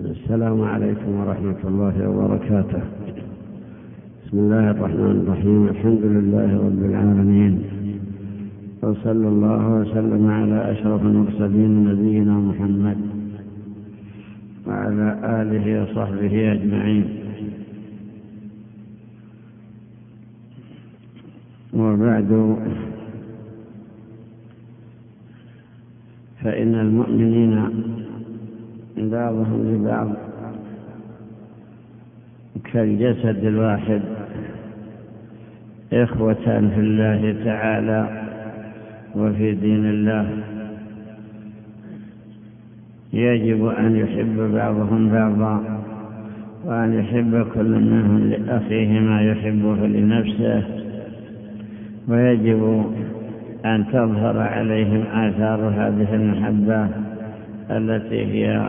السلام عليكم ورحمة الله وبركاته. بسم الله الرحمن الرحيم. الحمد لله رب العالمين. وصلى الله وسلم على أشرف المرسلين نبينا محمد وعلى آله وصحبه أجمعين. وبعد فإن المؤمنين بعضهم لبعض. كالجسد الواحد. إخوة في الله تعالى وفي دين الله. يجب أن يحب بعضهم بعضا وأن يحب كل منهم لأخيه ما يحبه لنفسه. ويجب أن تظهر عليهم آثار هذه المحبة التي هي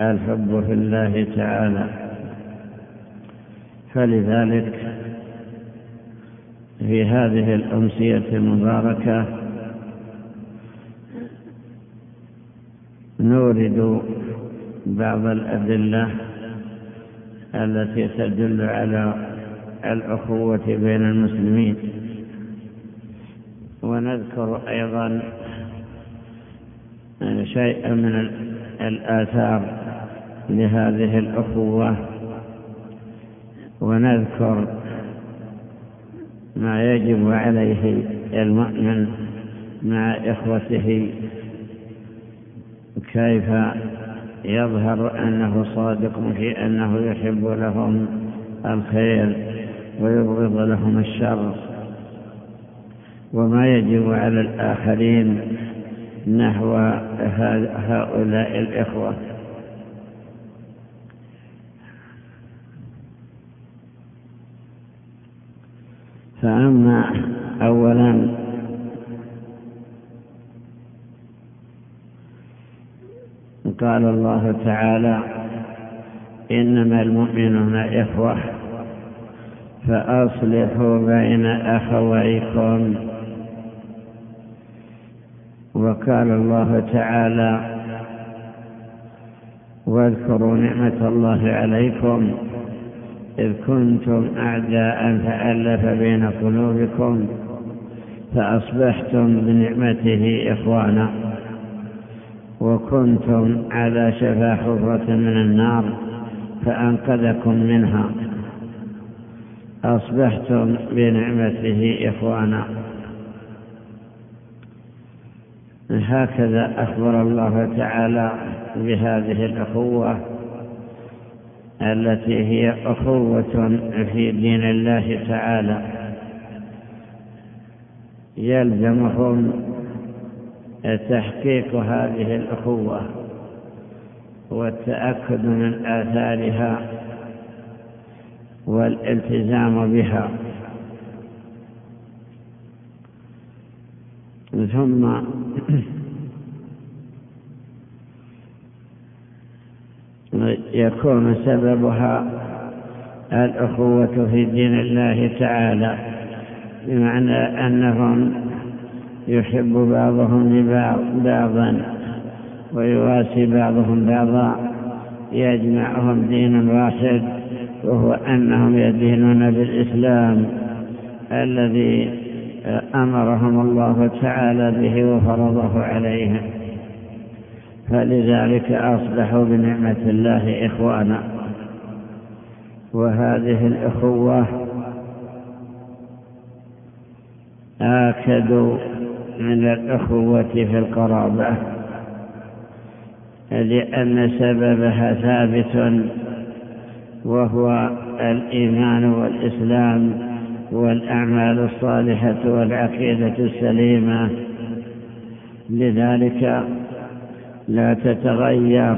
الحب في الله تعالى. فلذلك في هذه الأمسية المباركة نورد بعض الأدلة التي تدل على الأخوة بين المسلمين. ونذكر أيضا شيئا من الآثار لهذه الأخوة ونذكر ما يجب عليه المؤمن مع إخوته كيف يظهر أنه صادق في أنه يحب لهم الخير ويبغض لهم الشر وما يجب على الآخرين نحو هؤلاء الإخوة. فأما أولا قال الله تعالى إنما المؤمنون إخوة فأصلحوا بين أخويكم وقال الله تعالى واذكروا نعمة الله عليكم إذ كنتم أعداء فألف بين قلوبكم فأصبحتم بنعمته إخوانا. وكنتم على شفا حفرة من النار فأنقذكم منها. أصبحتم بنعمته إخوانا. هكذا أخبر الله تعالى بهذه الأخوة التي هي أخوة في دين الله تعالى. يلزمهم تحقيق هذه الأخوة والتأكد من آثارها والالتزام بها. ثم يكون سببها الأخوة في دين الله تعالى بمعنى أنهم يحب بعضهم بعضا ويواسي بعضهم بعضا يجمعهم دين واحد وهو أنهم يدينون بالإسلام الذي أمرهم الله تعالى به وفرضه عليهم فلذلك أصبحوا بنعمة الله إخوانا. وهذه الأخوة آكد من الأخوة في القرابة لأن سببها ثابت وهو الإيمان والإسلام والأعمال الصالحة والعقيدة السليمة. لذلك لا تتغير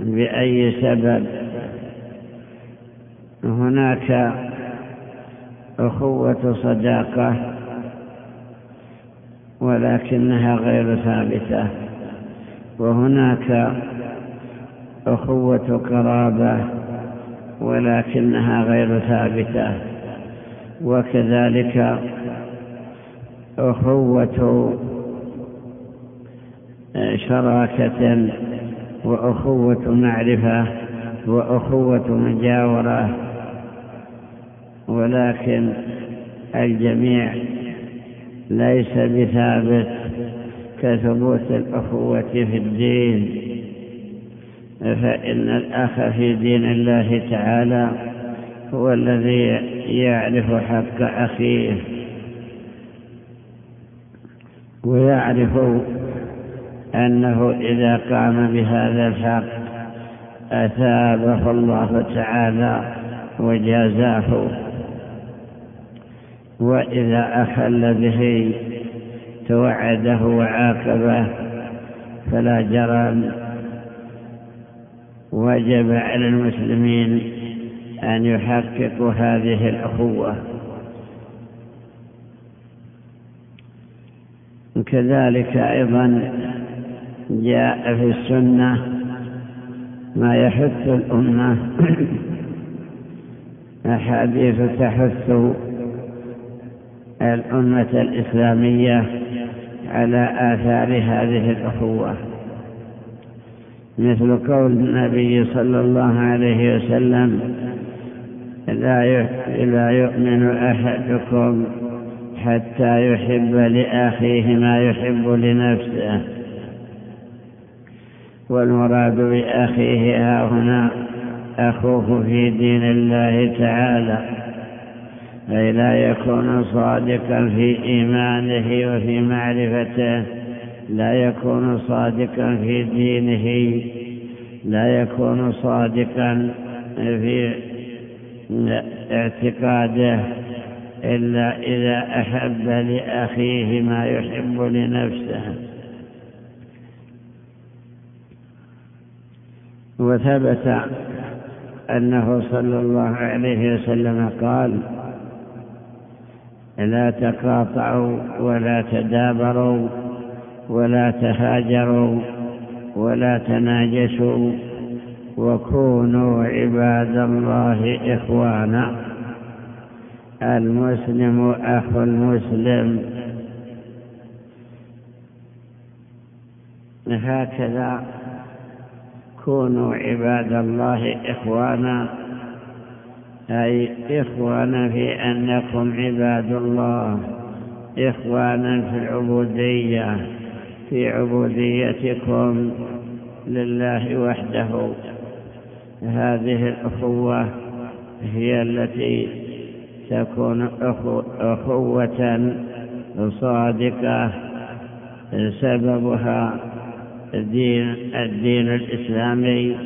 بأي سبب. هناك أخوة صداقة ولكنها غير ثابتة. وهناك أخوة قرابة ولكنها غير ثابتة. وكذلك أخوة شراكة وأخوة معرفة وأخوة مجاورة ولكن الجميع ليس بثابت كثبوت الأخوة في الدين. فإن الأخ في دين الله تعالى هو الذي يعرف حق أخيه ويعرف أنه إذا قام بهذا الحق أثابه الله تعالى وجازاه. وإذا أخل به توعده وعاقبه فلا جرم. وجب على المسلمين أن يحققوا هذه الأخوة. كذلك أيضا جاء في السنة ما يحث الأمة. أحاديث تحث الأمة الإسلامية على آثار هذه الأخوة. مثل قول النبي صلى الله عليه وسلم لا يؤمن أحدكم حتى يحب لأخيه ما يحب لنفسه. والمراد بأخيه ها هنا أخوه في دين الله تعالى. أي لا يكون صادقا في إيمانه وفي معرفته. لا يكون صادقا في دينه. لا يكون صادقا في اعتقاده. إلا إذا أحب لأخيه ما يحب لنفسه. وثبت أنه صلى الله عليه وسلم قال لا تقاطعوا ولا تدابروا ولا تهاجروا ولا تناجسوا وكونوا عباد الله إخوانا. المسلم أخو المسلم. هكذا كونوا عباد الله إخوانا. أي إخوانا في أنكم عباد الله. إخوانا في العبودية. في عبوديتكم لله وحده. هذه الأخوة هي التي تكون أخوة صادقة. سببها الدين, الدين الإسلامي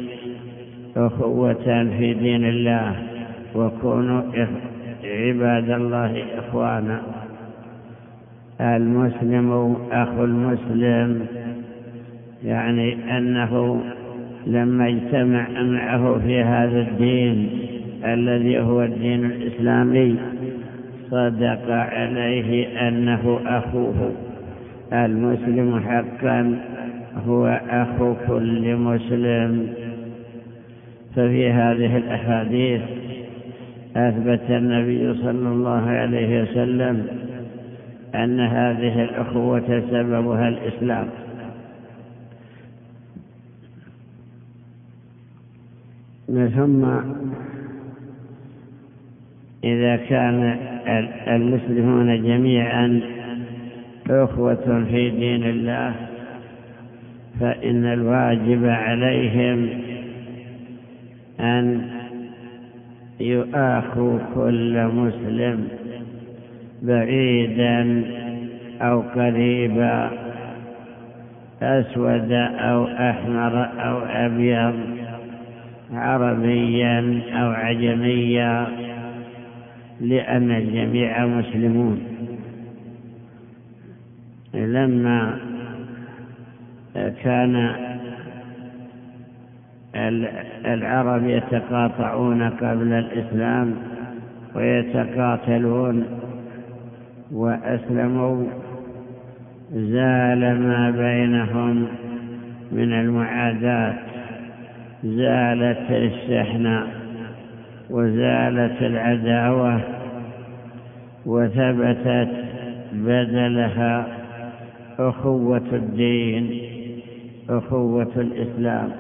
أخوة في دين الله وكونوا عباد الله إخوانا. المسلم أخو المسلم يعني أنه لما اجتمع معه في هذا الدين الذي هو الدين الإسلامي صدق عليه أنه أخوه. المسلم حقا هو أخو كل مسلم. ففي هذه الأحاديث أثبت النبي صلى الله عليه وسلم أن هذه الأخوة سببها الإسلام. ثم إذا كان المسلمون جميعا أخوة في دين الله فإن الواجب عليهم أن يؤاخوا كل مسلم بعيدا أو قريبا أسود أو أحمر أو أبيض عربيا أو عجميا لأن الجميع مسلمون. لما كان العرب يتقاطعون قبل الإسلام ويتقاتلون وأسلموا زال ما بينهم من المعادات زالت الشحنة وزالت العداوة وثبتت بدلها أخوة الدين. أخوة الإسلام.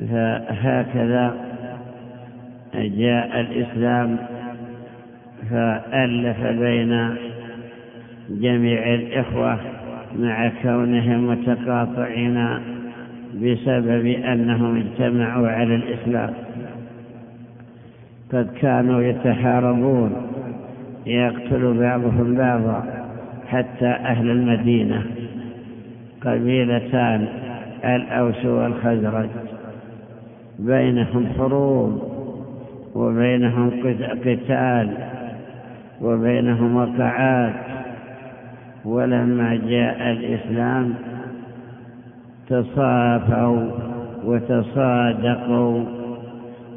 فهكذا جاء الإسلام فألف بين جميع الإخوة مع كونهم متقاطعين بسبب أنهم اجتمعوا على الإسلام. قد كانوا يتحاربون يقتل بعضهم بعضا حتى أهل المدينة. قبيلتان الأوس والخزرج. بينهم حروب وبينهم قتال وبينهم وقعات. ولما جاء الإسلام تصافوا وتصادقوا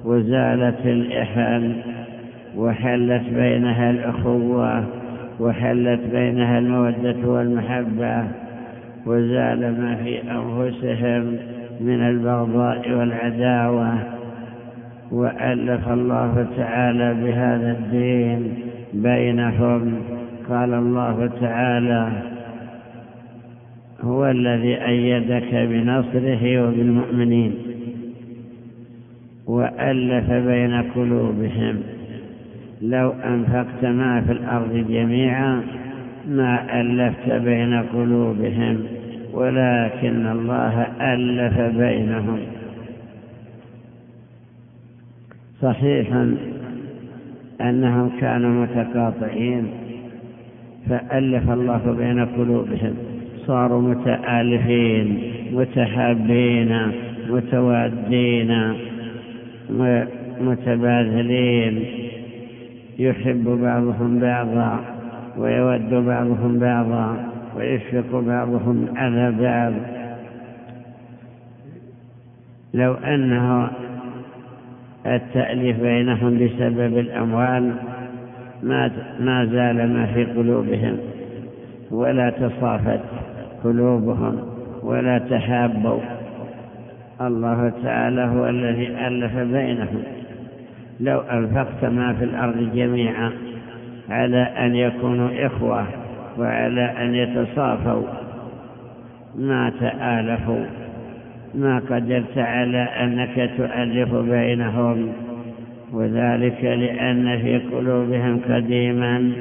وزالت الإحن وحلت بينها الأخوة وحلت بينها المودة والمحبة. وزال ما في أنفسهم من البغضاء والعداوة وألف الله تعالى بهذا الدين بينهم. قال الله تعالى هو الذي أيدك بنصره وبالمؤمنين وألف بين قلوبهم. لو أنفقت ما في الأرض جميعا ما ألفت بين قلوبهم ولكن الله ألف بينهم. صحيحا أنهم كانوا متقاطعين فألف الله بين قلوبهم. صاروا متآلفين متحابين متوادين متباذلين يحب بعضهم بعضا. ويود بعضهم بعضا ويشفق بعضهم على بعض. لو أنه التأليف بينهم بسبب الأموال ما ما زال ما في قلوبهم ولا تصافت قلوبهم ولا تحابوا. الله تعالى هو الذي ألف بينهم. لو أنفقت ما في الأرض جميعا على أن يكونوا إخوة وعلى أن يتصافوا. ما تآلفوا. ما قدرت على أنك تؤلف بينهم. وذلك لأن في قلوبهم قديما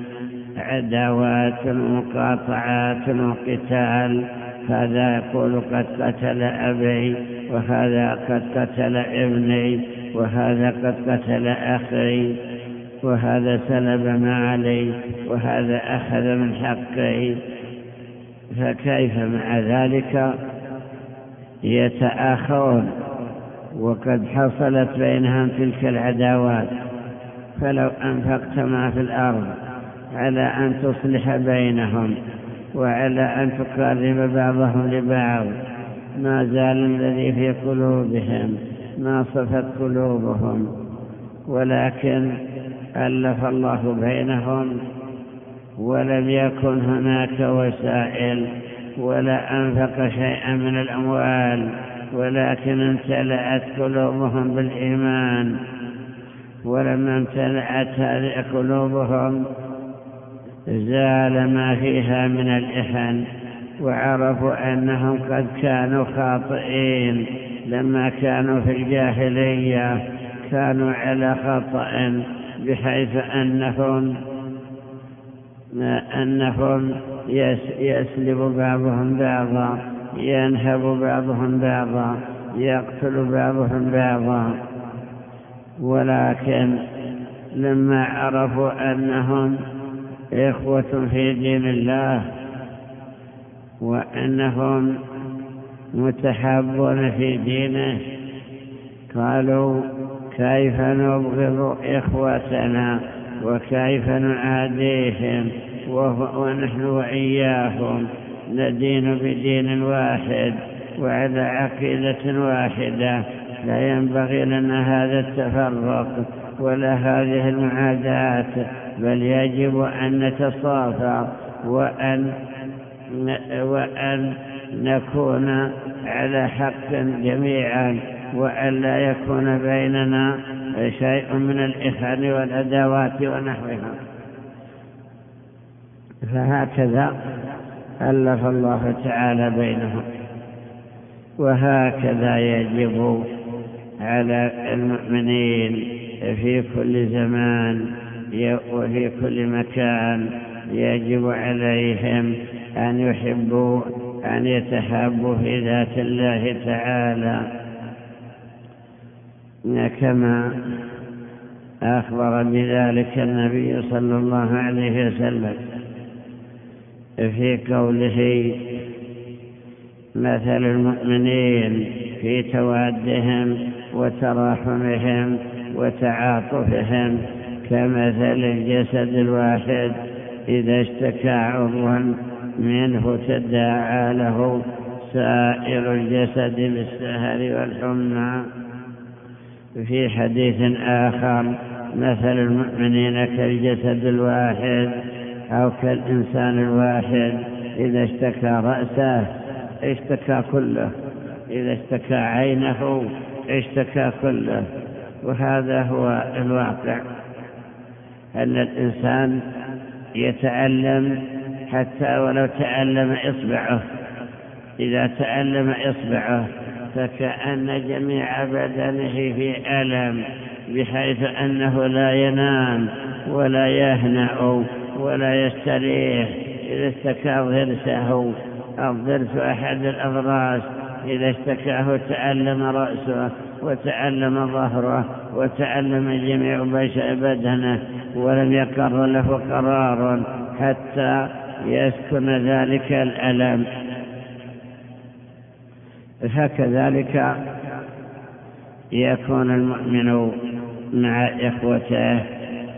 عداوات ومقاطعات وقتال. هذا يقول قد قتل أبي وهذا قد قتل ابني وهذا قد قتل أخي. وهذا سلب ما علي وهذا أخذ من حقي فكيف مع ذلك؟ يتآخون وقد حصلت بينهم تلك العداوات. فلو أنفقت ما في الأرض على أن تصلح بينهم وعلى أن تقرب بعضهم لبعض ما زال الذي في قلوبهم ما صفت قلوبهم. ولكن ألف الله بينهم ولم يكن هناك وسائل ولا أنفق شيئا من الأموال ولكن امتلأت قلوبهم بالإيمان ولما امتلأت هذه قلوبهم زال ما فيها من الإحن وعرفوا أنهم قد كانوا خاطئين. لما كانوا في الجاهلية كانوا على خطأ. بحيث أنهم أنهم يسلب بعضهم بعضا ينهب بعضهم بعضا يقتل بعضهم بعضا. ولكن لما عرفوا أنهم إخوة في دين الله وأنهم متحابون في دينه قالوا كيف نبغض إخوتنا وكيف نعاديهم ونحن وإياهم. ندين بدين واحد وعلى عقيدة واحدة. لا ينبغي لنا هذا التفرق ولا هذه المعاداة بل يجب أن نتصافى وأن, وأن نكون على حق جميعا. وأن لا يكون بيننا شيء من الإخان والأدوات ونحوها. فهكذا ألف الله تعالى بينهم. وهكذا يجب على المؤمنين في كل زمان وفي كل مكان يجب عليهم أن يحبوا أن يتحابوا في ذات الله تعالى. كما أخبر بذلك النبي صلى الله عليه وسلم. في قوله مثل المؤمنين في توادهم وتراحمهم وتعاطفهم كمثل الجسد الواحد إذا اشتكى عضوا منه تداعى له سائر الجسد بالسهر والحمى. في حديث آخر مثل المؤمنين كالجسد الواحد أو كالإنسان الواحد إذا اشتكى رأسه اشتكى كله إذا اشتكى عينه اشتكى كله وهذا هو الواقع. أن الإنسان يتألم حتى ولو تألم إصبعه إذا تألم إصبعه فكأن جميع بدنه في ألم بحيث أنه لا ينام ولا يهنأ ولا يستريح. إذا اشتكى ضرسه أو ضرس أحد الأضراس. إذا اشتكاه تألم رأسه وتألم ظهره وتألم جميع بدنه ولم يقر له قرار حتى يسكن ذلك الألم. فكذلك يكون المؤمن مع إخوته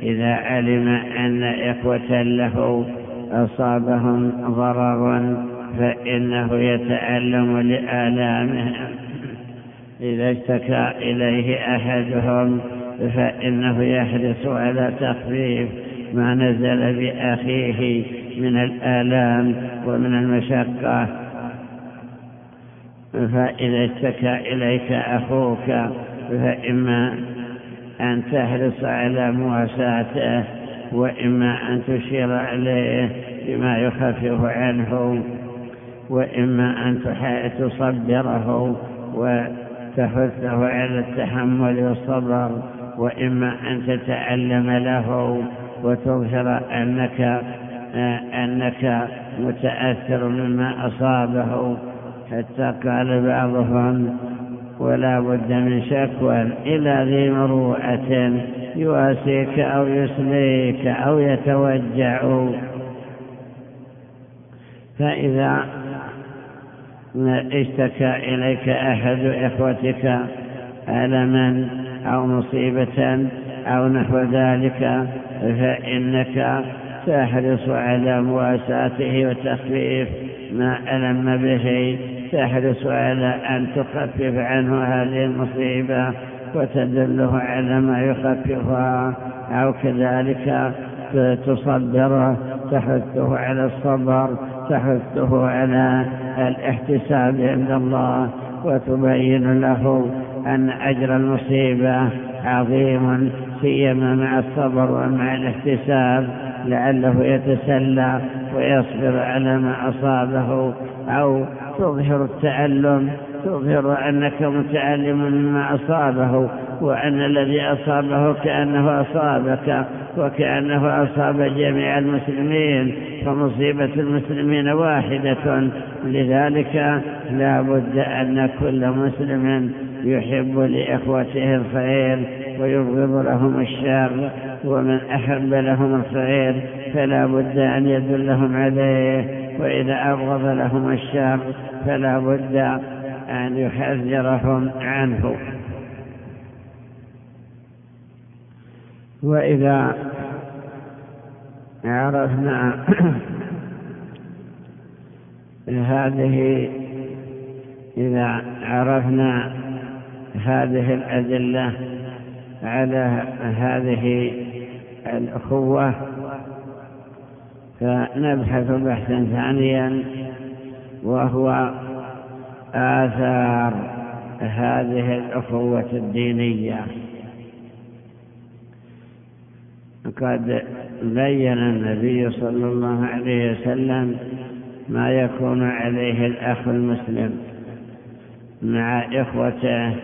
إذا علم أن إخوة له أصابهم ضرر فإنه يتألم لآلامهم. إذا اشتكى إليه أحدهم فإنه يحرص على تخفيف ما نزل بأخيه من الآلام ومن المشقة. فإذا اشتكى إليك أخوك فإما أن تحرص على مواساته وإما أن تشير عليه بما يخفف عنه وإما أن تصبره وتحثه على التحمل والصبر وإما أن تتعلم له وتظهر أنك, أنك متأثر مما أصابه حتى قال بعضهم ولا بد من شكوى إلى ذي مروءة يواسيك أو يسليك أو يتوجع. فإذا اشتكى إليك أحد إخوتك ألما أو مصيبة أو نحو ذلك فإنك تحرص على مواساته وتخفيف ما ألم به. تحرص على أن تخفف عنه هذه المصيبة وتدله على ما يخففها أو كذلك تصبره تحثه على الصبر تحثه على الاحتساب عند الله وتبين له أن أجر المصيبة عظيم سيما مع الصبر ومع الاحتساب لعله يتسلى ويصبر على ما أصابه أو تظهر التألم تظهر أنك متألم مما أصابه وأن الذي أصابه كأنه أصابك وكأنه أصاب جميع المسلمين فمصيبة المسلمين واحدة. لذلك لا بد أن كل مسلم يحب لإخوته الخير ويبغض لهم الشر ومن أحب لهم الخير فلا بد أن يدلهم عليه. وإذا أبغض لهم الشر فلا بد أن يحذرهم عنه. وإذا عرفنا هذه إذا عرفنا هذه الأدلة على هذه الأخوة فنبحث بحثا ثانيا وهو آثار هذه الأخوة الدينية. قد بين النبي صلى الله عليه وسلم ما يكون عليه الأخ المسلم مع إخوته.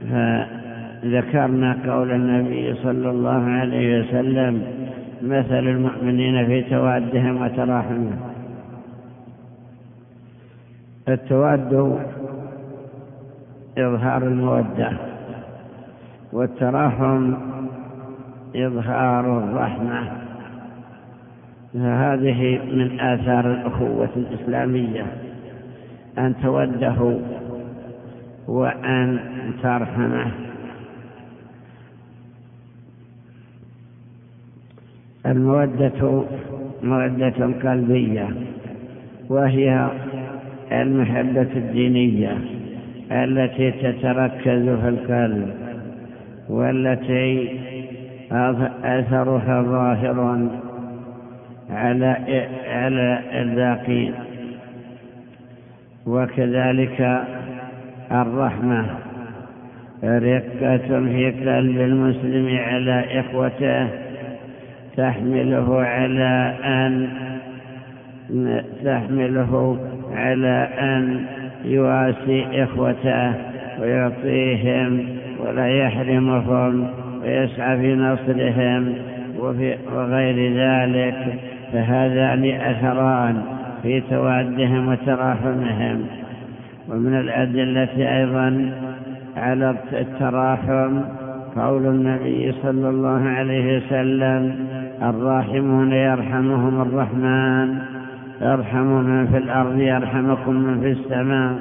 فذكرنا قول النبي صلى الله عليه وسلم مثل المؤمنين في توادهم وتراحمهم. التواد إظهار المودة والتراحم إظهار الرحمة. فهذه من آثار الأخوة الإسلامية أن توده وأن ترحمه. المودة مودة قلبية وهي المحبة الدينية التي تتركز في القلب والتي أثرها ظاهر على على الباقين وكذلك الرحمة رقة في قلب المسلم على إخوته تحمله على أن تحمله على أن يواسي إخوته ويعطيهم ولا يحرمهم ويسعى في نصرهم وفي وغير ذلك فهذان أثران في توادهم وتراحمهم. ومن الأدلة أيضا على التراحم قول النبي صلى الله عليه وسلم الراحمون يرحمهم الرحمن ارحموا من في الأرض يرحمكم من في السماء.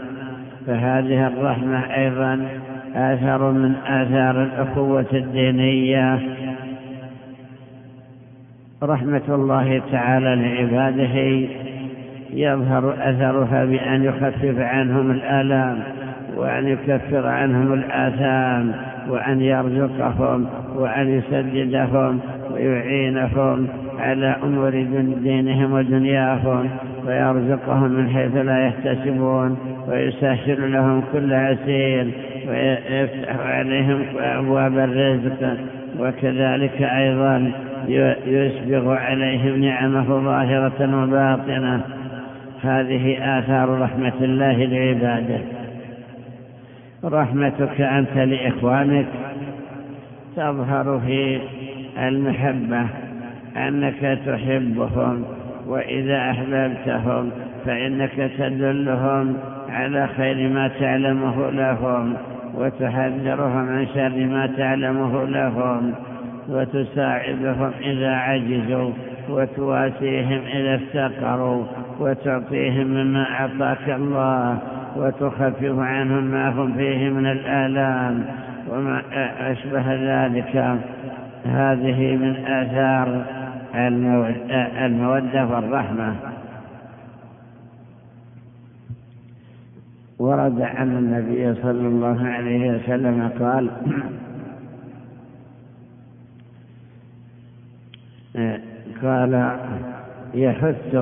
فهذه الرحمة أيضا آثار من آثار الأخوة الدينية. رحمة الله تعالى لعباده يظهر أثرها بأن يخفف عنهم الآلام وأن يكفر عنهم الآثام وأن يرزقهم وأن يسددهم ويعينهم على أمور دينهم ودنياهم ويرزقهم من حيث لا يحتسبون ويسهل لهم كل عسير ويفتح عليهم أبواب الرزق. وكذلك أيضا يسبغ عليهم نعمة ظاهرة وباطنة. هذه آثار رحمة الله لعباده. رحمتك أنت لإخوانك تظهر في المحبة أنك تحبهم وإذا أحببتهم فإنك تدلهم على خير ما تعلمه لهم وتحذرهم عن شر ما تعلمه لهم وتساعدهم إذا عجزوا وتواسيهم إذا افتقروا وتعطيهم مما أعطاك الله وتخفف عنهم ما هم فيه من الآلام وما أشبه ذلك. هذه من آثار المودة والرحمة. ورد عن النبي صلى الله عليه وسلم قال قال يحث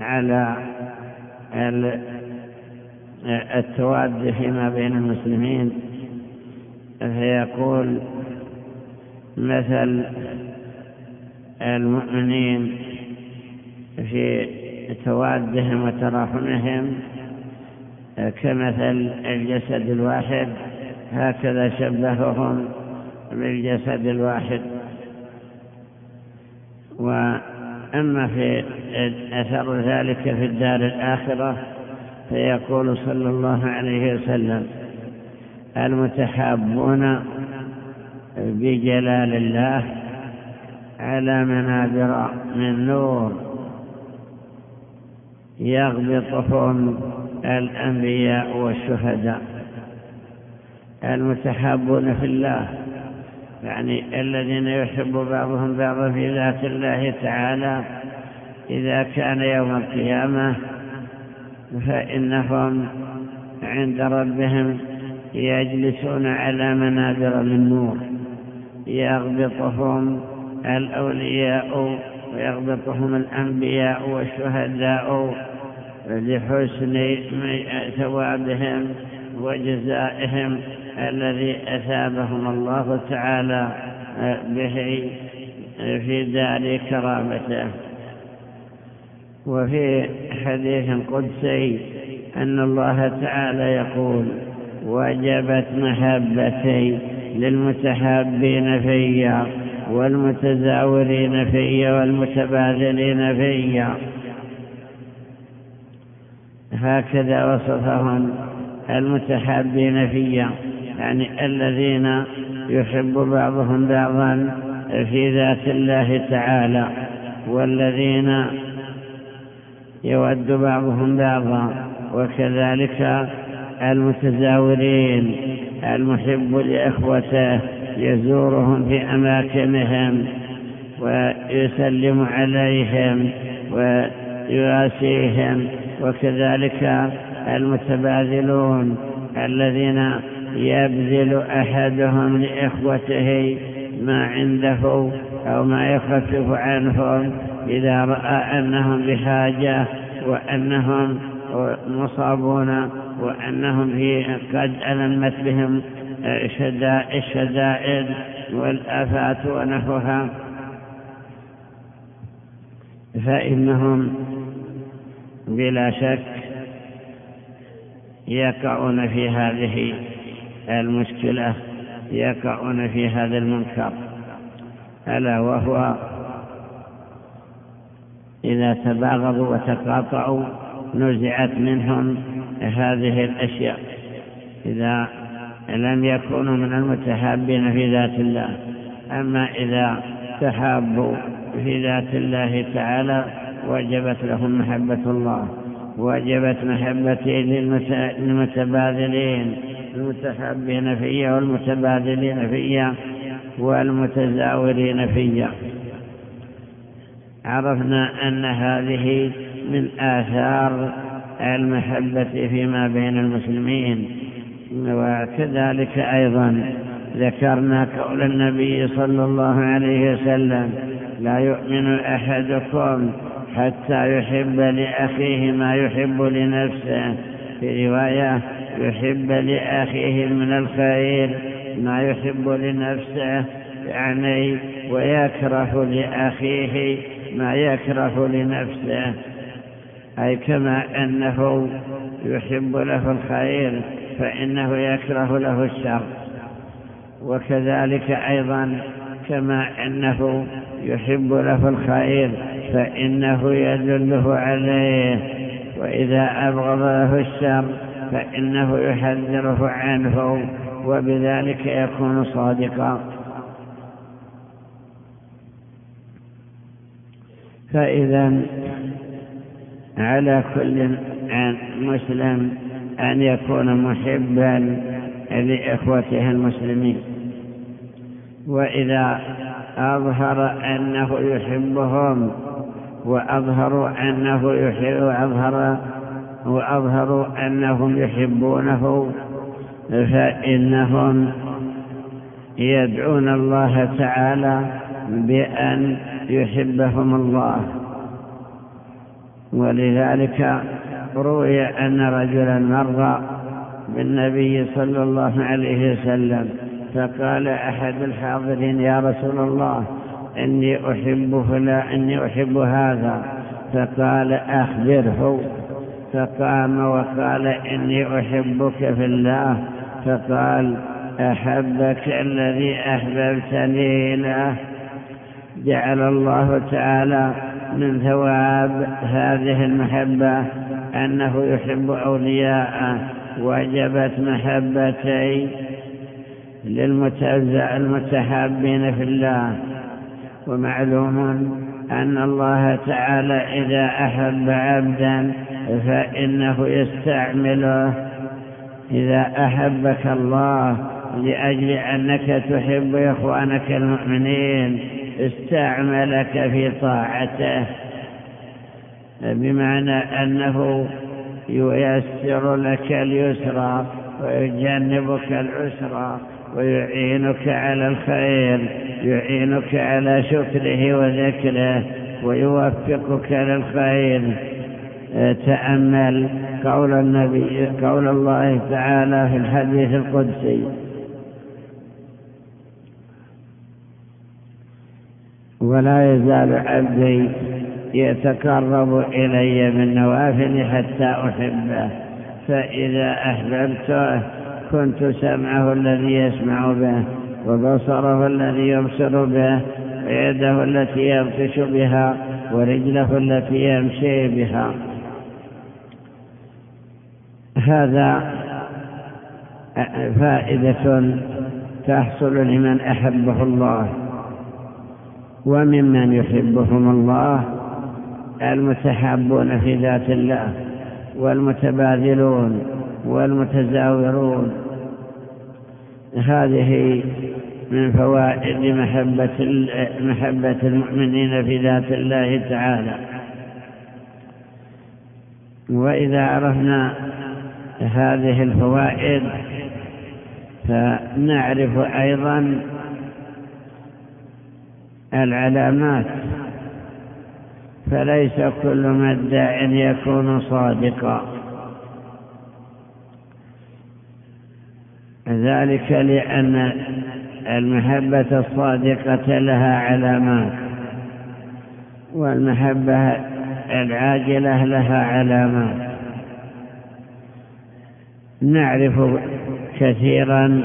على التواد فيما بين المسلمين. فيقول مثل المؤمنين في توادهم وتراحمهم كمثل الجسد الواحد هكذا شبههم بالجسد الواحد. وأما في أثر ذلك في الدار الآخرة فيقول صلى الله عليه وسلم المتحابون بجلال الله على منابر من نور يغبطهم الأنبياء والشهداء المتحابون في الله. يعني الذين يحب بعضهم بعضا في ذات الله تعالى إذا كان يوم القيامة فإنهم عند ربهم يجلسون على منابر من نور يغبطهم الأولياء ويغبطهم الأنبياء والشهداء لحسن ثوابهم وجزائهم الذي أثابهم الله تعالى به في دار كرامته. وفي حديث قدسي أن الله تعالى يقول وجبت محبتي للمتحابين فيا والمتزاورين فيا والمتبادلين فيا. هكذا وصفهم المتحابين فيا يعني الذين يحب بعضهم بعضا في ذات الله تعالى والذين يود بعضهم بعضا وكذلك المتزاورين. المحب لإخوته يزورهم في أماكنهم ويسلم عليهم ويواسيهم وكذلك المتباذلون الذين يبذل أحدهم لإخوته ما عنده أو ما يخفف عنهم إذا رأى أنهم بحاجة وأنهم مصابون وأنهم في قد ألمت بهم الشدائد والآفات ونحوها. فإنهم بلا شك يقعون في هذه المشكلة يقعون في هذا المنكر. ألا وهو إذا تباغضوا وتقاطعوا نزعت منهم هذه الأشياء. إذا لم يكونوا من المتحابين في ذات الله. أما إذا تحابوا في ذات الله تعالى وجبت لهم محبة الله. وجبت محبتي للمتبادلين. المتحابين فيا والمتبادلين فيا والمتزاورين فيا عرفنا أن هذه من آثار المحبة فيما بين المسلمين وكذلك أيضا ذكرنا قول النبي صلى الله عليه وسلم لا يؤمن أحدكم حتى يحب لأخيه ما يحب لنفسه في رواية يحب لأخيه من الخير ما يحب لنفسه يعني ويكره لأخيه ما يكره لنفسه أي كما أنه يحب له الخير فإنه يكره له الشر. وكذلك أيضا كما أنه يحب له الخير فإنه يدله عليه. وإذا أبغض له الشر فإنه يحذره عنه وبذلك يكون صادقا. فإذا على كل مسلم أن يكون محبا لإخوته المسلمين. وإذا أظهر أنه يحبهم وأظهروا أنه يحب وأظهر وأظهروا أنهم يحبونه فإنهم يدعون الله تعالى بأن يحبهم الله. ولذلك روي أن رجلا مر بالنبي صلى الله عليه وسلم فقال أحد الحاضرين يا رسول الله إني أحب فلا إني أحب هذا. فقال أخبره. فقام وقال إني أحبك في الله. فقال أحبك الذي أحببتني له جعل الله تعالى من ثواب هذه المحبة أنه يحب أولياءه. وجبت محبتي للمتحابين في الله. ومعلوم أن الله تعالى إذا أحب عبدا فإنه يستعمله. إذا أحبك الله لأجل أنك تحب إخوانك المؤمنين استعملك في طاعته. بمعنى أنه ييسر لك اليسرى ويجنبك العسرى ويعينك على الخير يعينك على شكره وذكره ويوفقك للخير. تأمل قول النبي قول الله تعالى في الحديث القدسي ولا يزال عبدي يتقرب إلي من نوافل حتى أحبه. فإذا أحببته كنت سمعه الذي يسمع به وبصره الذي يبصر به ويده التي يبطش بها ورجله التي يمشي بها. هذا فائدة تحصل لمن أحبه الله. وممن يحبهم الله المتحابون في ذات الله والمتبادلون والمتزاورون. هذه من فوائد محبة, محبة المؤمنين في ذات الله تعالى. وإذا عرفنا هذه الفوائد فنعرف أيضا العلامات. فليس كل مدع يكون صادقا. ذلك لأن المحبة الصادقة لها علامات والمحبة العاجلة لها علامات. نعرف كثيرا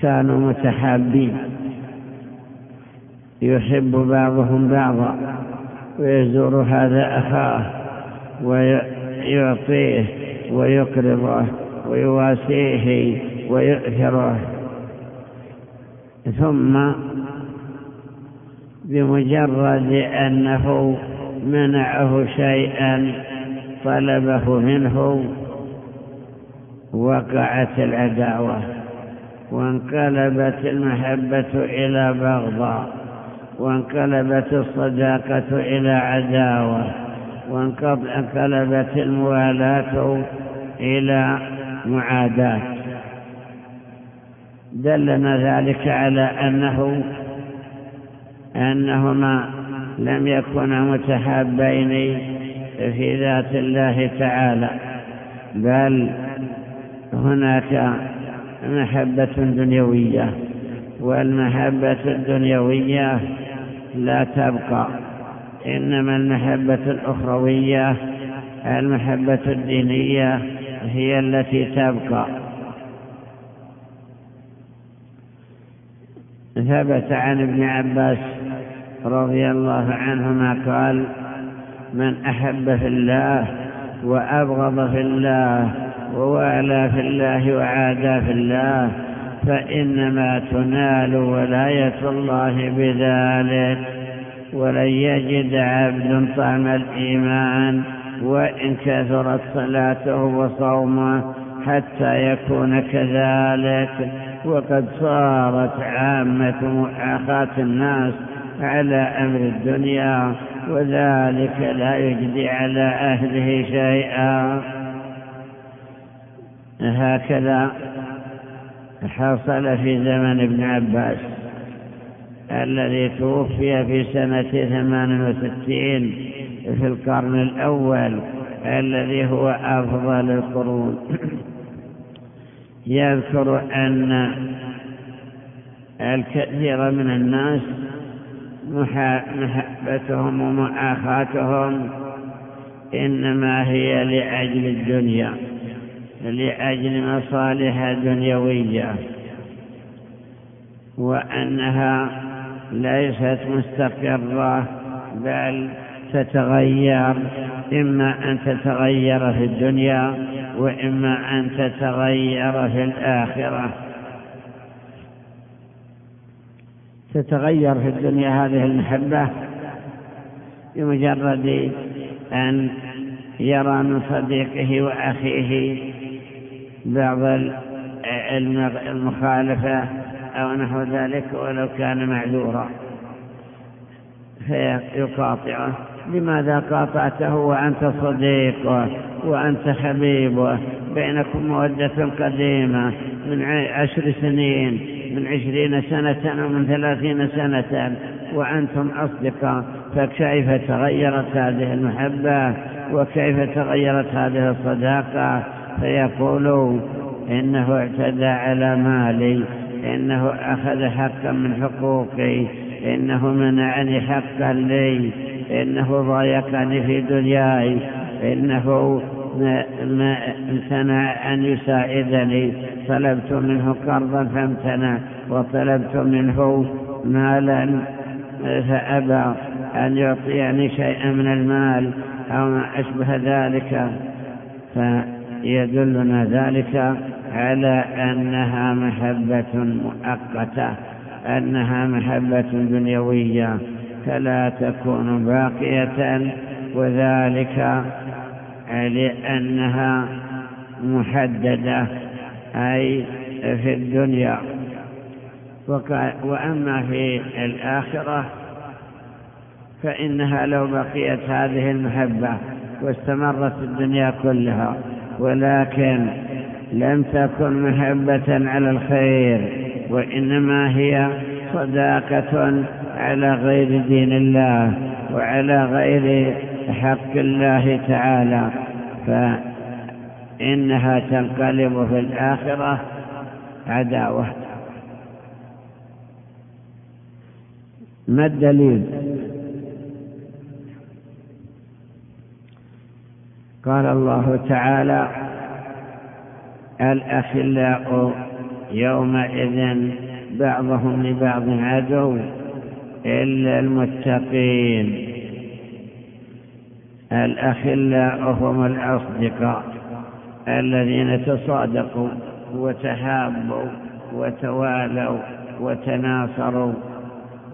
كانوا متحابين. يحب بعضهم بعضا ويزور هذا أخاه ويعطيه ويقرضه ويواسيه ويؤثره. ثم بمجرد أنه منعه شيئا طلبه منه وقعت العداوة وانقلبت المحبة إلى بغضاء. وانقلبت الصداقة إلى عداوة وانقلبت الموالاة إلى معاداة. دلنا ذلك على أنه أنهما لم يكونا متحابين في ذات الله تعالى بل هناك محبة دنيوية والمحبة الدنيوية لا تبقى. إنما المحبة الأخروية المحبة الدينية هي التي تبقى. ثبت عن ابن عباس رضي الله عنهما قال من أحب في الله وأبغض في الله ووالى في الله وعادى في الله فإنما تنال ولاية الله بذلك ولن يجد عبد طعم الإيمان وإن كثرت صلاته وصومه حتى يكون كذلك. وقد صارت عامة مؤاخاة الناس على أمر الدنيا وذلك لا يجدي على أهله شيئا. هكذا حصل في زمن ابن عباس الذي توفي في سنة ثمان وستين في القرن الأول الذي هو أفضل القرون. يذكر أن الكثير من الناس محبتهم ومؤاخاتهم إنما هي لأجل الدنيا. لأجل مصالح دنيوية وأنها ليست مستقرة بل تتغير. إما أن تتغير في الدنيا وإما أن تتغير في الآخرة. تتغير في الدنيا هذه المحبة بمجرد أن يرى من صديقه وأخيه بعض المخالفة أو نحو ذلك ولو كان معذورا. فيقاطعه لماذا قاطعته؟ وأنت صديقه وأنت حبيبه بينكم مودة قديمة من عشر سنين من عشرين سنة ومن ثلاثين سنة. وأنتم أصدقاء. فكيف تغيرت هذه المحبة؟ وكيف تغيرت هذه الصداقة؟ فيقول إنه اعتدى على مالي إنه أخذ حقا من حقوقي إنه منعني حقا لي إنه ضايقني في دنياي إنه ما امتنع أن يساعدني. طلبت منه قرضا فامتنع وطلبت منه مالا فأبى أن يعطيني شيئا من المال أو ما أشبه ذلك. فيدلنا ذلك على أنها محبة مؤقتة أنها محبة دنيوية فلا تكون باقية وذلك لأنها محددة أي في الدنيا. وأما في الآخرة فإنها لو بقيت هذه المحبة واستمرت الدنيا كلها. ولكن لم تكن محبة على الخير وإنما هي صداقة على غير دين الله وعلى غير حق الله تعالى. فإنها تنقلب في الآخرة عداوة. ما الدليل؟ قال الله تعالى الأخلاء يومئذ بعضهم لبعض عدو إلا المتقين. الأخلاء هم الأصدقاء الذين تصادقوا وتحابوا وتوالوا وتناصروا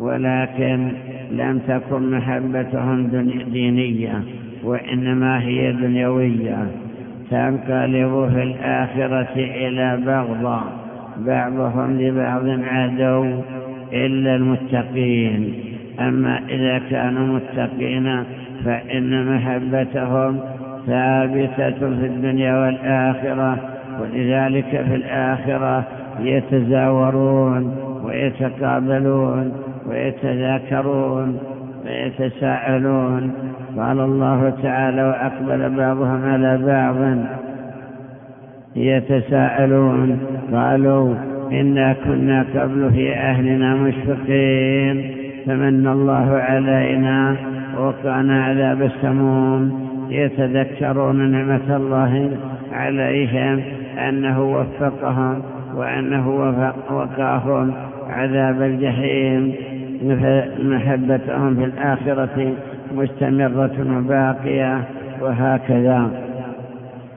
ولكن لم تكن محبتهم دينية. وإنما هي دنيوية. تنقلب في الآخرة إلى بغضاء بعضهم لبعض عدو إلا المتقين. أما إذا كانوا متقين فإن محبتهم ثابتة في الدنيا والآخرة ولذلك في الآخرة يتزاورون ويتقابلون ويتذاكرون. ويتساءلون قال الله تعالى وأقبل بعضهم على بعض يتساءلون. قالوا إنا كنا قبل في أهلنا مشفقين. فمن الله علينا وكان عذاب السموم. يتذكرون نعمة الله عليهم أنه وفقهم وأنه وقاهم عذاب الجحيم. محبتهم في الآخرة مستمرة وباقية وهكذا.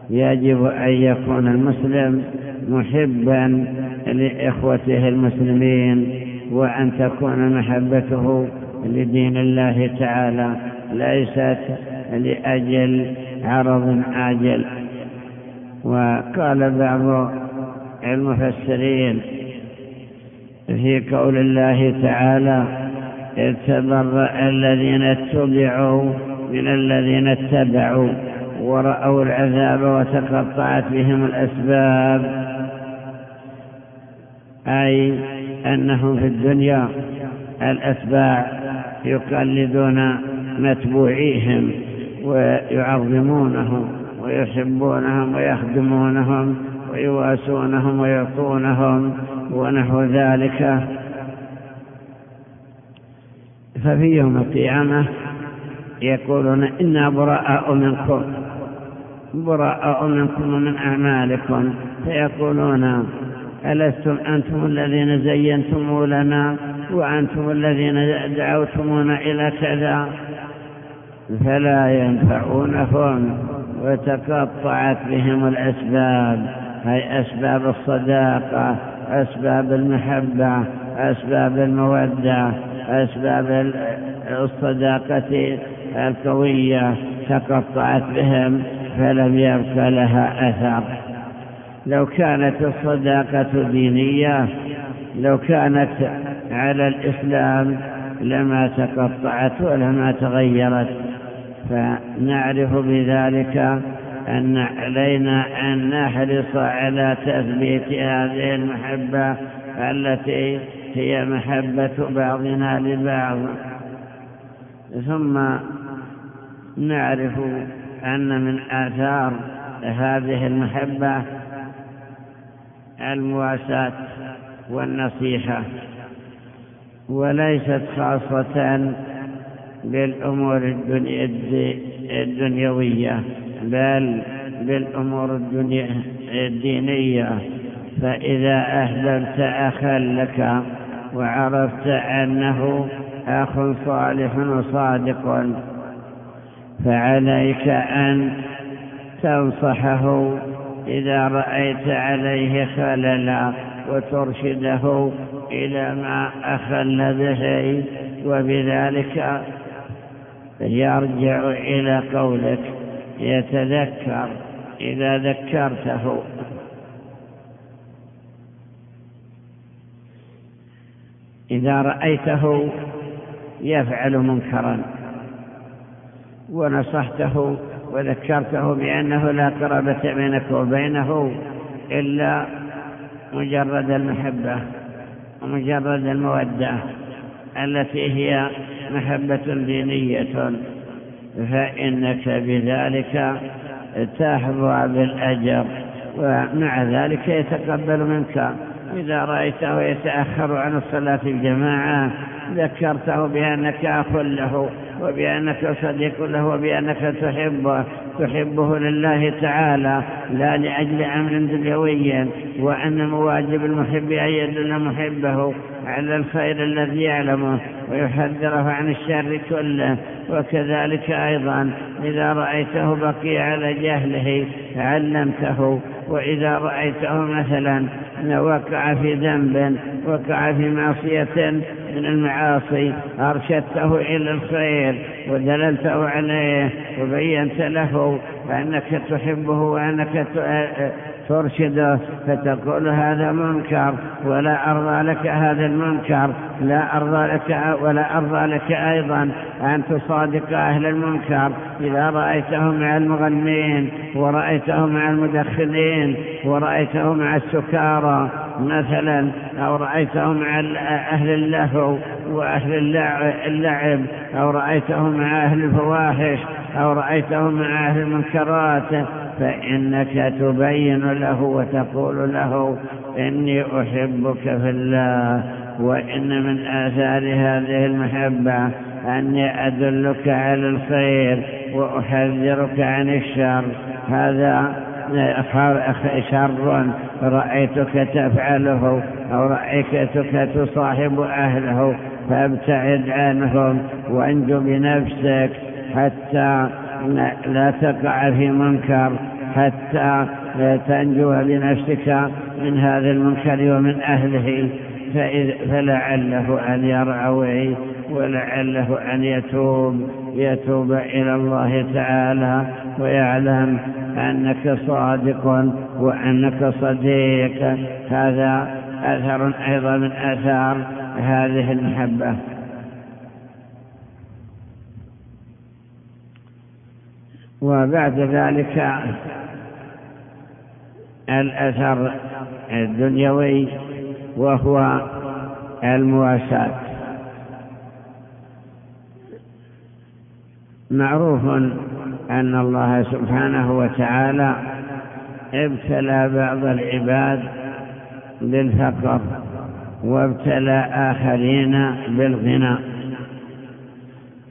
يجب أن يكون المسلم محبا لإخوته المسلمين وأن تكون محبته لدين الله تعالى. ليست لأجل عرض آجل. وقال بعض المفسرين في قول الله تعالى اتبرأ الذين اتبعوا من الذين اتبعوا ورأوا العذاب وتقطعت بهم الأسباب. أي أنهم في الدنيا الأتباع يقلدون متبوعيهم ويعظمونهم ويحبونهم ويخدمونهم ويواسونهم ويعطونهم ونحو ذلك. ففي يوم القيامة يقولون إنا براء منكم براء منكم ومن أعمالكم. فيقولون ألستم أنتم الذين زينتم لنا وأنتم الذين دعوتمونا إلى كذا؟ فلا ينفعونهم وتقطعت بهم الأسباب هي أسباب الصداقة. أسباب المحبة أسباب المودة أسباب الصداقة القوية تقطعت بهم فلم يبق لها أثر. لو كانت الصداقة دينية لو كانت على الإسلام لما تقطعت ولما تغيرت فنعرف بذلك أن علينا أن نحرص على تثبيت هذه المحبة التي هي محبة بعضنا لبعض. ثم نعرف أن من آثار هذه المحبة المواساة والنصيحة وليست خاصة بالأمور الدنيوية. بل بالأمور الدينية. فإذا أهدرت أخا لك وعرفت أنه أخ صالح وصادق فعليك أن تنصحه إذا رأيت عليه خللا وترشده إلى ما أخل به وبذلك يرجع إلى قولك. يتذكر إذا ذكرته. إذا رأيته يفعل منكرا ونصحته وذكرته بأنه لا قرابة بينك وبينه إلا مجرد المحبة ومجرد المودة التي هي محبة دينية. فإنك بذلك تحظى بالأجر ومع ذلك يتقبل منك. إذا رأيته يتأخر عن الصلاة الجماعة ذكرته بأنك أخ له وبأنك صديق له وبأنك تحبه تحبه لله تعالى لا لأجل أمر دنيوي وأن مواجب المحب أن يدل محبه. على الخير الذي يعلمه ويحذره عن الشر كله وكذلك أيضا إذا رأيته بقي على جهله علمته وإذا رأيته مثلا وقع في ذنب وقع في معصية من المعاصي أرشدته إلى الخير ودللته عليه وبينت له أنك تحبه وأنك ترشده فتقول هذا منكر ولا أرضى لك هذا المنكر لا أرضى لك ولا أرضى لك أيضا أن تصادق أهل المنكر. إذا رأيتهم مع المغنين ورأيتهم مع المدخنين ورأيتهم مع السكارى مثلا أو رأيتهم مع أهل اللهو وأهل اللعب أو رأيتهم مع أهل الفواحش أو رأيتهم مع أهل المنكرات فإنك تبين له وتقول له إني أحبك في الله وإن من آثار هذه المحبة أني أدلك على الخير وأحذرك عن الشر. هذا شر رأيتك تفعله أو رأيتك تصاحب أهله فابتعد عنهم وانجو بنفسك حتى لا تقع في منكر. حتى تنجو لنفسك من هذا المنكر ومن أهله فلعله أن يرعوي ولعله أن يتوب يتوب إلى الله تعالى ويعلم أنك صادق وأنك صديق. هذا أثر أيضا من أثار هذه المحبة. وبعد ذلك الأثر الدنيوي وهو المواساة. معروف أن الله سبحانه وتعالى ابتلى بعض العباد بالفقر وابتلى آخرين بالغنى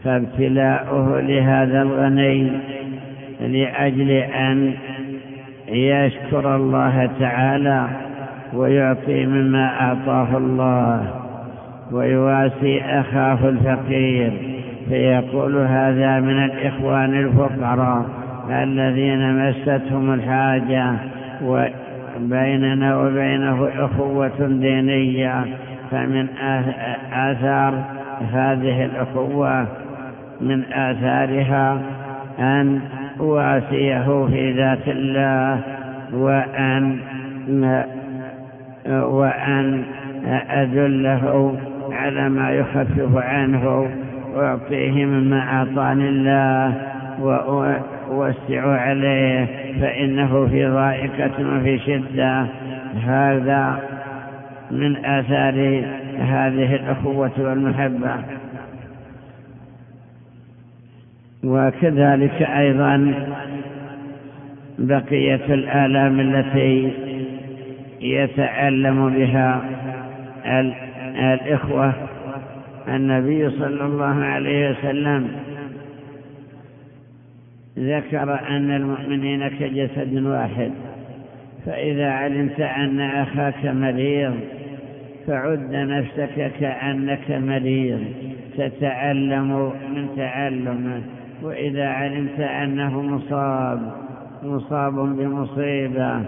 فابتلاؤه لهذا الغني لأجل أن يشكر الله تعالى ويعطي مما أعطاه الله ويواسي أخاه الفقير. فيقول هذا من الإخوان الفقراء الذين مستهم الحاجة وبيننا وبينه أخوة دينية فمن آثار هذه الأخوة من آثارها أن واسيه في ذات الله وأن وأن أدله على ما يخفف عنه وأعطيه مما أعطاني الله وأوسع عليه فإنه في ضائقة وفي شدة. هذا من آثار هذه الأخوة والمحبة. وكذلك أيضا بقية الآلام التي يتعلم بها الإخوة النبي صلى الله عليه وسلم. ذكر أن المؤمنين كجسد واحد فإذا علمت أن أخاك مريض فعد نفسك كأنك مريض تتعلم من تعلمه وإذا علمت أنه مصاب مصاب بمصيبة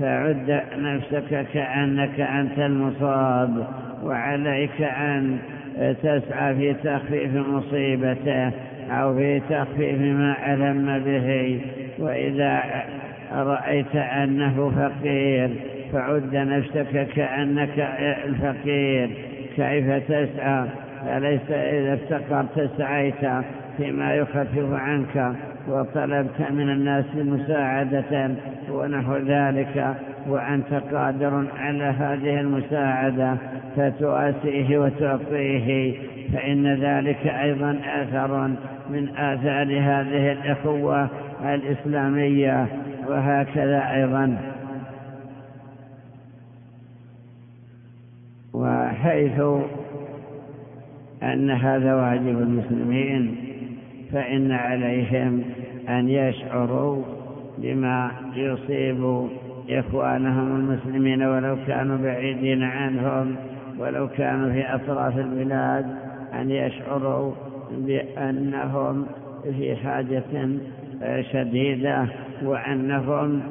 فعد نفسك كأنك أنت المصاب وعليك أن تسعى في تخفيف مصيبته أو في تخفيف ما ألم به. وإذا رأيت أنه فقير فعد نفسك كأنك الفقير. كيف تسعى؟ أليس إذا افتقرت سعيت؟ فيما يخفف عنك وطلبت من الناس مساعدة ونحو ذلك وأنت قادر على هذه المساعدة فتؤسيه وتعطيه فإن ذلك أيضا أثر من آثار هذه الأخوة الإسلامية وهكذا أيضا. وحيث أن هذا واجب المسلمين فإن عليهم أن يشعروا بما يصيب إخوانهم المسلمين ولو كانوا بعيدين عنهم ولو كانوا في أطراف البلاد أن يشعروا بأنهم في حاجة شديدة وأنهم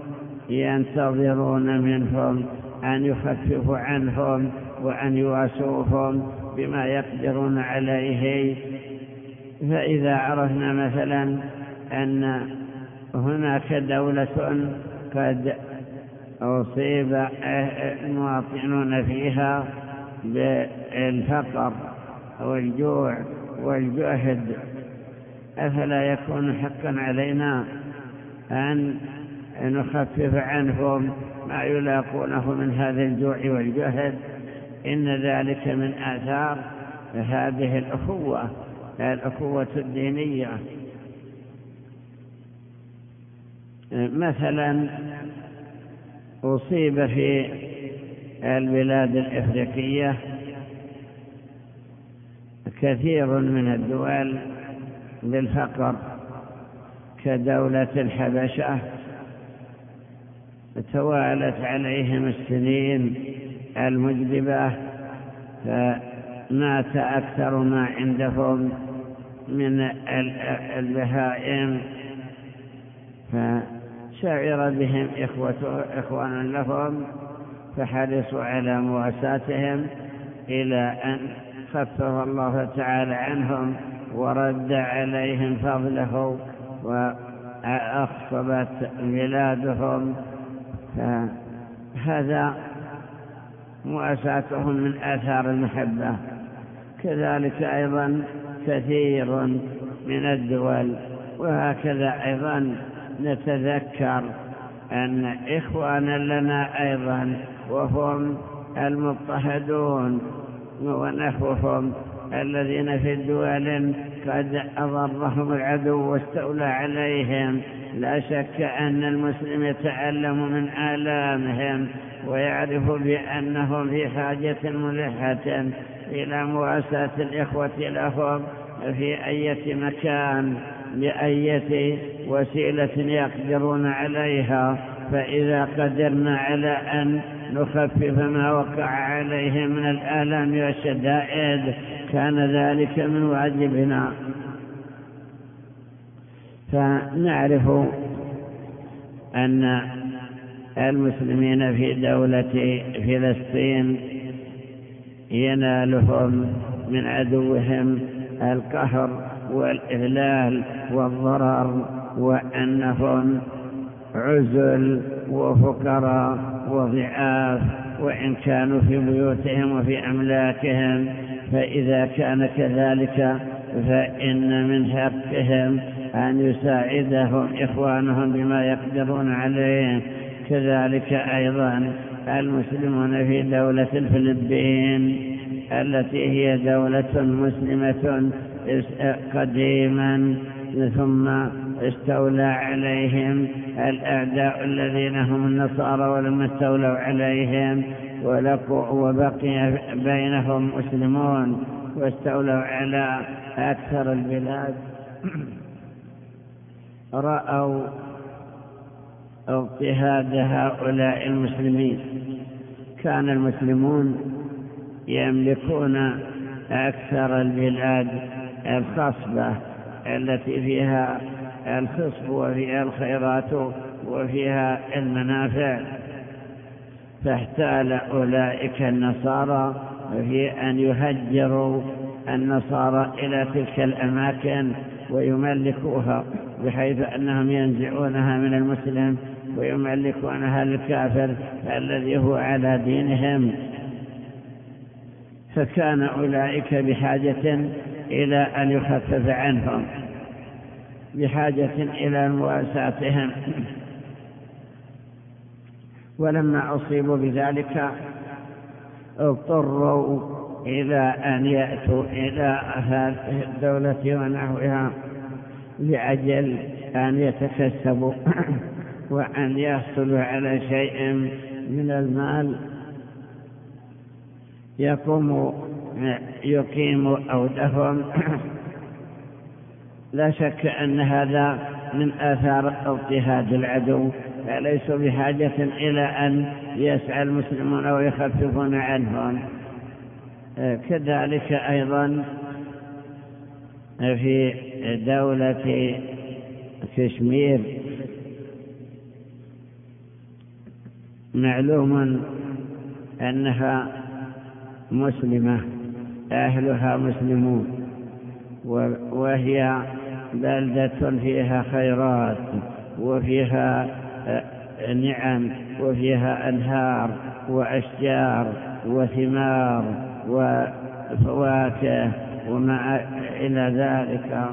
ينتظرون منهم أن يخففوا عنهم وأن يواسوهم بما يقدرون عليه فإذا عرفنا مثلا أن هناك دولة قد أصيب المواطنون فيها بالفقر والجوع والجهد أفلا يكون حقا علينا أن نخفف عنهم ما يلاقونه من هذا الجوع والجهد؟ إن ذلك من آثار هذه الأخوة. الأخوة الدينية. مثلا أصيب في البلاد الإفريقية كثير من الدول بالفقر كدولة الحبشة. توالت عليهم السنين المجدبة فمات أكثر ما عندهم من البهائم. فشعر بهم إخوان لهم فحرصوا على مواساتهم إلى أن خفف الله تعالى عنهم ورد عليهم فضله وأخصبت بلادهم فهذا مواساتهم من آثار المحبة. كذلك أيضا كثير من الدول وهكذا أيضا نتذكر أن إخوانا لنا أيضا وهم المضطهدون ونحوهم الذين في الدول قد أضرهم العدو واستولى عليهم. لا شك أن المسلم يتعلم من آلامهم ويعرف بأنهم في حاجة ملحة. إلى مواساة الإخوة لهم في أي مكان بأية وسيلة يقدرون عليها. فإذا قدرنا على أن نخفف ما وقع عليهم من الآلام والشدائد كان ذلك من واجبنا. فنعرف أن المسلمين في دولة فلسطين ينالهم من عدوهم القهر والإذلال والضرر وأنهم عزل وفقراء وضعاف وإن كانوا في بيوتهم وفي أملاكهم فإذا كان كذلك فإن من حقهم أن يساعدهم إخوانهم بما يقدرون عليه. كذلك أيضا المسلمون في دولة الفلبين التي هي دولة مسلمة قديما ثم استولى عليهم الأعداء الذين هم النصارى ولما استولوا عليهم وبقي بينهم مسلمون واستولوا على أكثر البلاد. رأوا اضطهاد هؤلاء المسلمين. كان المسلمون يملكون أكثر البلاد الخصبة التي فيها الخصب وفيها الخيرات وفيها المنافع. فاحتال أولئك النصارى في أن يهجروا النصارى إلى تلك الأماكن ويملكوها بحيث أنهم ينزعونها من المسلم. ويملكونها للكافر الذي هو على دينهم. فكان أولئك بحاجة إلى أن يخفف عنهم بحاجة إلى مواساتهم. ولما أصيبوا بذلك اضطروا إلى أن يأتوا إلى هذه الدولة ونحوها لأجل أن يتكسبوا. وأن يحصلوا على شيء من المال يقوم يقيم أودهم لا شك أن هذا من آثار اضطهاد العدو. فليسوا بحاجة إلى أن يسعى المسلمون ويخففون عنهم. كذلك أيضا في دولة كشمير معلوم أنها مسلمة أهلها مسلمون وهي بلدة فيها خيرات وفيها آه، نعم وفيها أنهار وأشجار وثمار وفواكه وما إلى ذلك.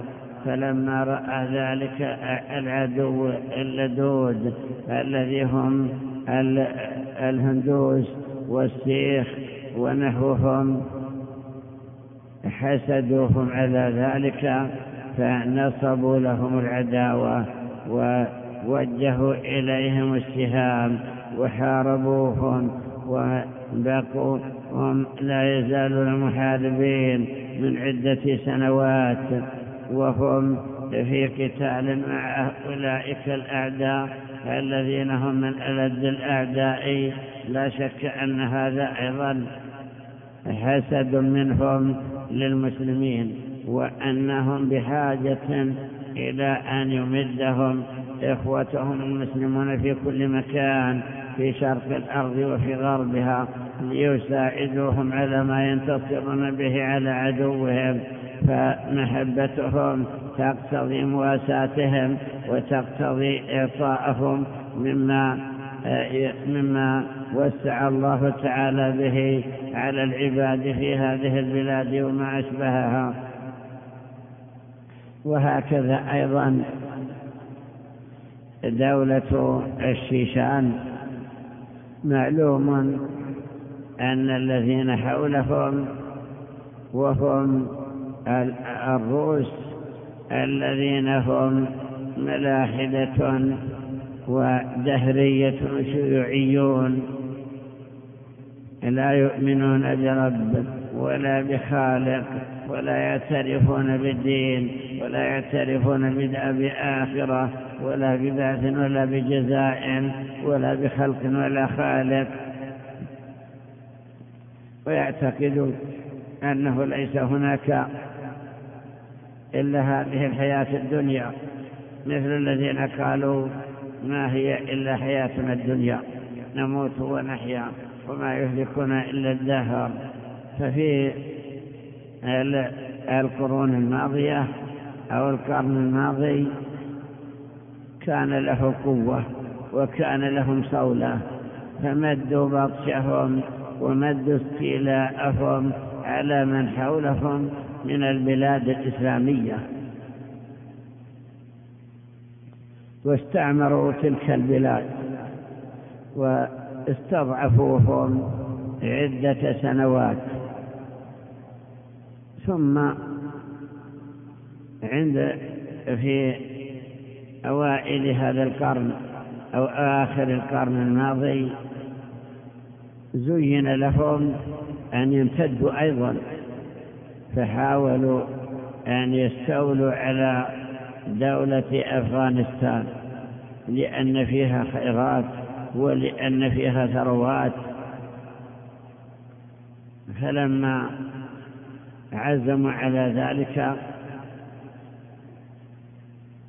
فلما رأى ذلك العدو اللدود الذي هم الهندوس والسيخ ونحوهم حسدوهم على ذلك فنصبوا لهم العداوة ووجهوا إليهم السهام وحاربوهم وبقوا هم لا يزالون محاربين من عدة سنوات وهم في قتال مع أولئك الأعداء. الذين هم من ألد الأعداء لا شك أن هذا أيضا حسد منهم للمسلمين وأنهم بحاجة إلى أن يمدهم إخوتهم المسلمون في كل مكان في شرق الأرض وفي غربها ليساعدوهم على ما ينتصرون به على عدوهم. فمحبتهم تقتضي مواساتهم وتقتضي إعطاءهم مما مما وسع الله تعالى به على العباد في هذه البلاد وما أشبهها. وهكذا أيضا دولة الشيشان. معلوم أن الذين حولهم وهم الروس الذين هم ملاحدة ودهرية شيوعيون. لا يؤمنون برب ولا بخالق ولا يعترفون بالدين ولا يعترفون بآخرة ولا ببعث ولا بجزاء ولا بخلق ولا خالق. ويعتقدون أنه ليس هناك إلا هذه الحياة الدنيا مثل الذين قالوا ما هي إلا حياتنا الدنيا نموت ونحيا وما يهلكنا إلا الدهر. ففي القرون الماضية أو القرن الماضي كان له قوة وكان لهم صولة فمدوا بطشهم ومدوا استيلاءهم على من حولهم من البلاد الإسلامية. واستعمروا تلك البلاد واستضعفوهم عدة سنوات. ثم عند في أوائل هذا القرن أو آخر القرن الماضي زين لهم أن يمتدوا أيضا. فحاولوا أن يستولوا على دولة أفغانستان لأن فيها خيرات ولأن فيها ثروات. فلما عزموا على ذلك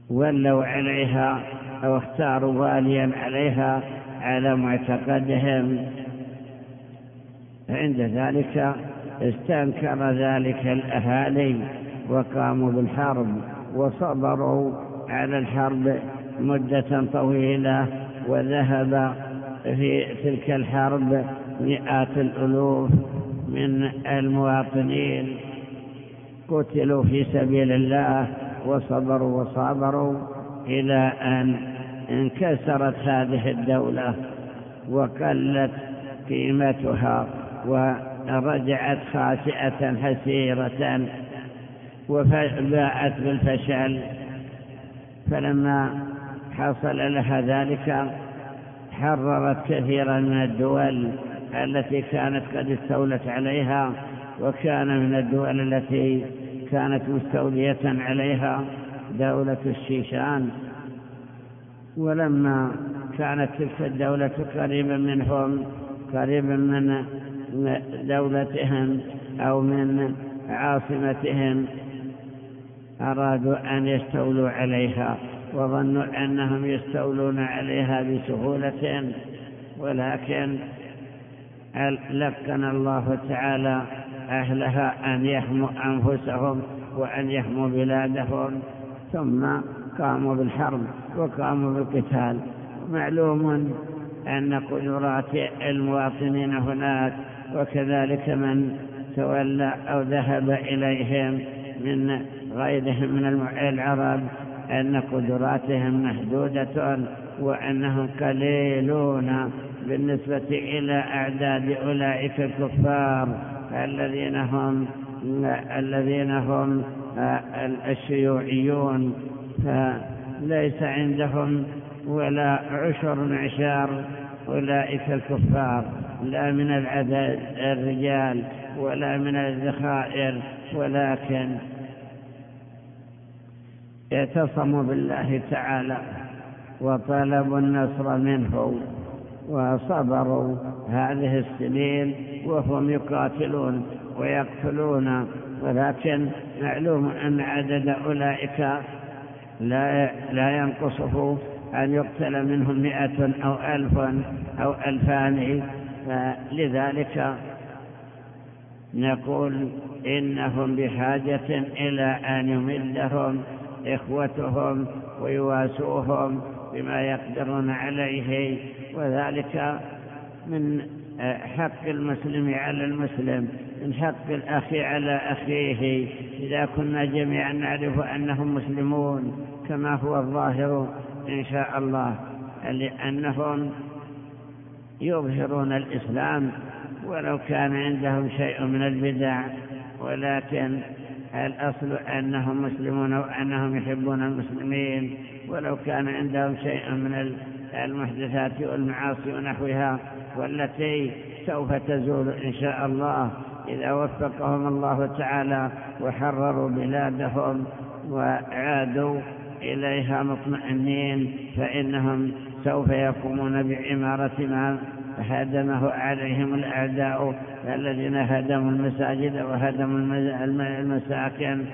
ولوا عليها أو اختاروا واليا عليها على معتقدهم. عند ذلك استنكر ذلك الأهالي وقاموا بالحرب وصبروا على الحرب مدة طويلة وذهب في تلك الحرب مئات الألوف من المواطنين. قتلوا في سبيل الله وصبروا وصابروا إلى أن انكسرت هذه الدولة وقلت قيمتها ورجعت خاسئة حسيرة وباءت بالفشل. فلما حصل لها ذلك حررت كثيرا من الدول التي كانت قد استولت عليها وكان من الدول التي كانت مستولية عليها دولة الشيشان. ولما كانت تلك الدولة قريبا منهم قريبا من دولتهم أو من عاصمتهم أرادوا أن يستولوا عليها وظنوا أنهم يستولون عليها بسهولة ولكن لقن الله تعالى أهلها أن يحموا أنفسهم وأن يحموا بلادهم؟ ثم قاموا بالحرب وقاموا بالقتال. معلوم أن قدرات المواطنين هناك وكذلك من تولى أو ذهب إليهم من غيرهم من العرب أن قدراتهم محدودة وأنهم قليلون بالنسبة إلى أعداد أولئك الكفار الذين هم الذين هم الشيوعيون. فليس عندهم ولا عشر عشار أولئك الكفار. لا من العدد الرجال ولا من الذخائر ولكن اعتصموا بالله تعالى وطلبوا النصر منه وصبروا هذه السنين وهم يقاتلون ويقتلون ولكن معلوم أن عدد أولئك لا, لا ينقصه أن يقتل منهم مئة أو ألف أو ألفان فلذلك نقول إنهم بحاجة إلى أن يمدهم إخوتهم ويواسوهم بما يقدرون عليه وذلك من حق المسلم على المسلم من حق الأخ على أخيه. إذا كنا جميعا نعرف أنهم مسلمون كما هو الظاهر إن شاء الله لأنهم يظهرون الإسلام ولو كان عندهم شيء من البدع ولكن الأصل أنهم مسلمون وأنهم يحبون المسلمين. ولو كان عندهم شيء من المحدثات والمعاصي ونحوها والتي سوف تزول إن شاء الله إذا وفقهم الله تعالى وحرروا بلادهم وعادوا إليها مطمئنين فإنهم سوف يقومون بعمارة ما هدمه عليهم الأعداء الذين هدموا المساجد وهدموا المساكن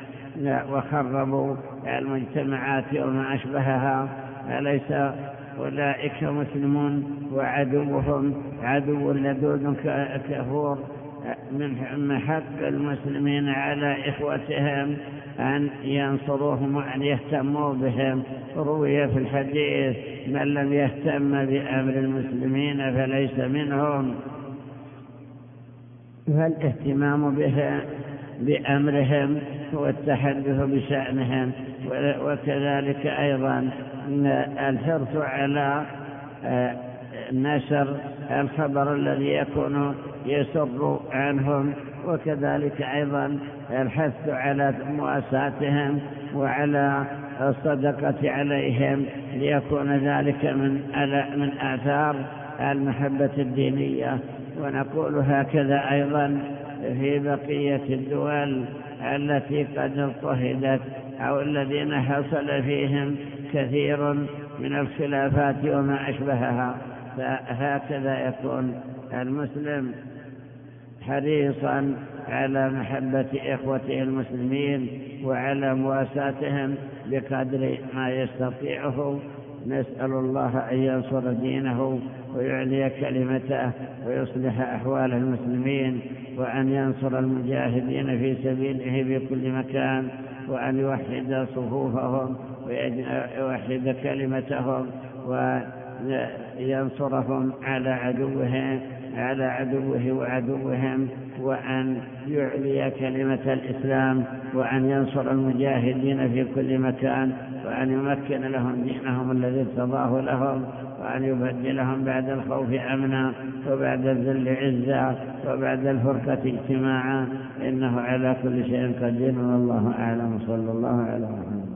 وخربوا المجتمعات وما أشبهها. أليس أولئك مسلمون وعدوهم؟ عدو لدود كفور. من حق المسلمين على إخوتهم أن ينصروهم وأن يهتموا بهم. روي في الحديث من لم يهتم بأمر المسلمين فليس منهم. فالاهتمام بها بأمرهم هو التحدث بشأنهم وكذلك أيضا الحرص على آه، نشر الخبر الذي يكون يسر عنهم وكذلك أيضا الحث على مواساتهم وعلى الصدقة عليهم ليكون ذلك من من آثار المحبة الدينية. ونقول هكذا أيضا في بقية الدول التي قد اضطهدت أو الذين حصل فيهم كثير من الخلافات وما أشبهها. فهكذا يكون المسلم. حريصا على محبة إخوته المسلمين وعلى مواساتهم بقدر ما يستطيعه نسأل الله أن ينصر دينه ويعلي كلمته ويصلح أحوال المسلمين وأن ينصر المجاهدين في سبيله في كل مكان وأن يوحد صفوفهم ويوحد كلمتهم وينصرهم على عدوهم. على عدوه وعدوهم وأن يعلي كلمة الإسلام وأن ينصر المجاهدين في كل مكان وأن يمكن لهم دينهم الذي ارتضاه لهم وأن يبدلهم بعد الخوف أمنا وبعد الذل عزا وبعد الفرقة اجتماعا. إنه على كل شيء قدير والله أعلم. صلى الله عليه وسلم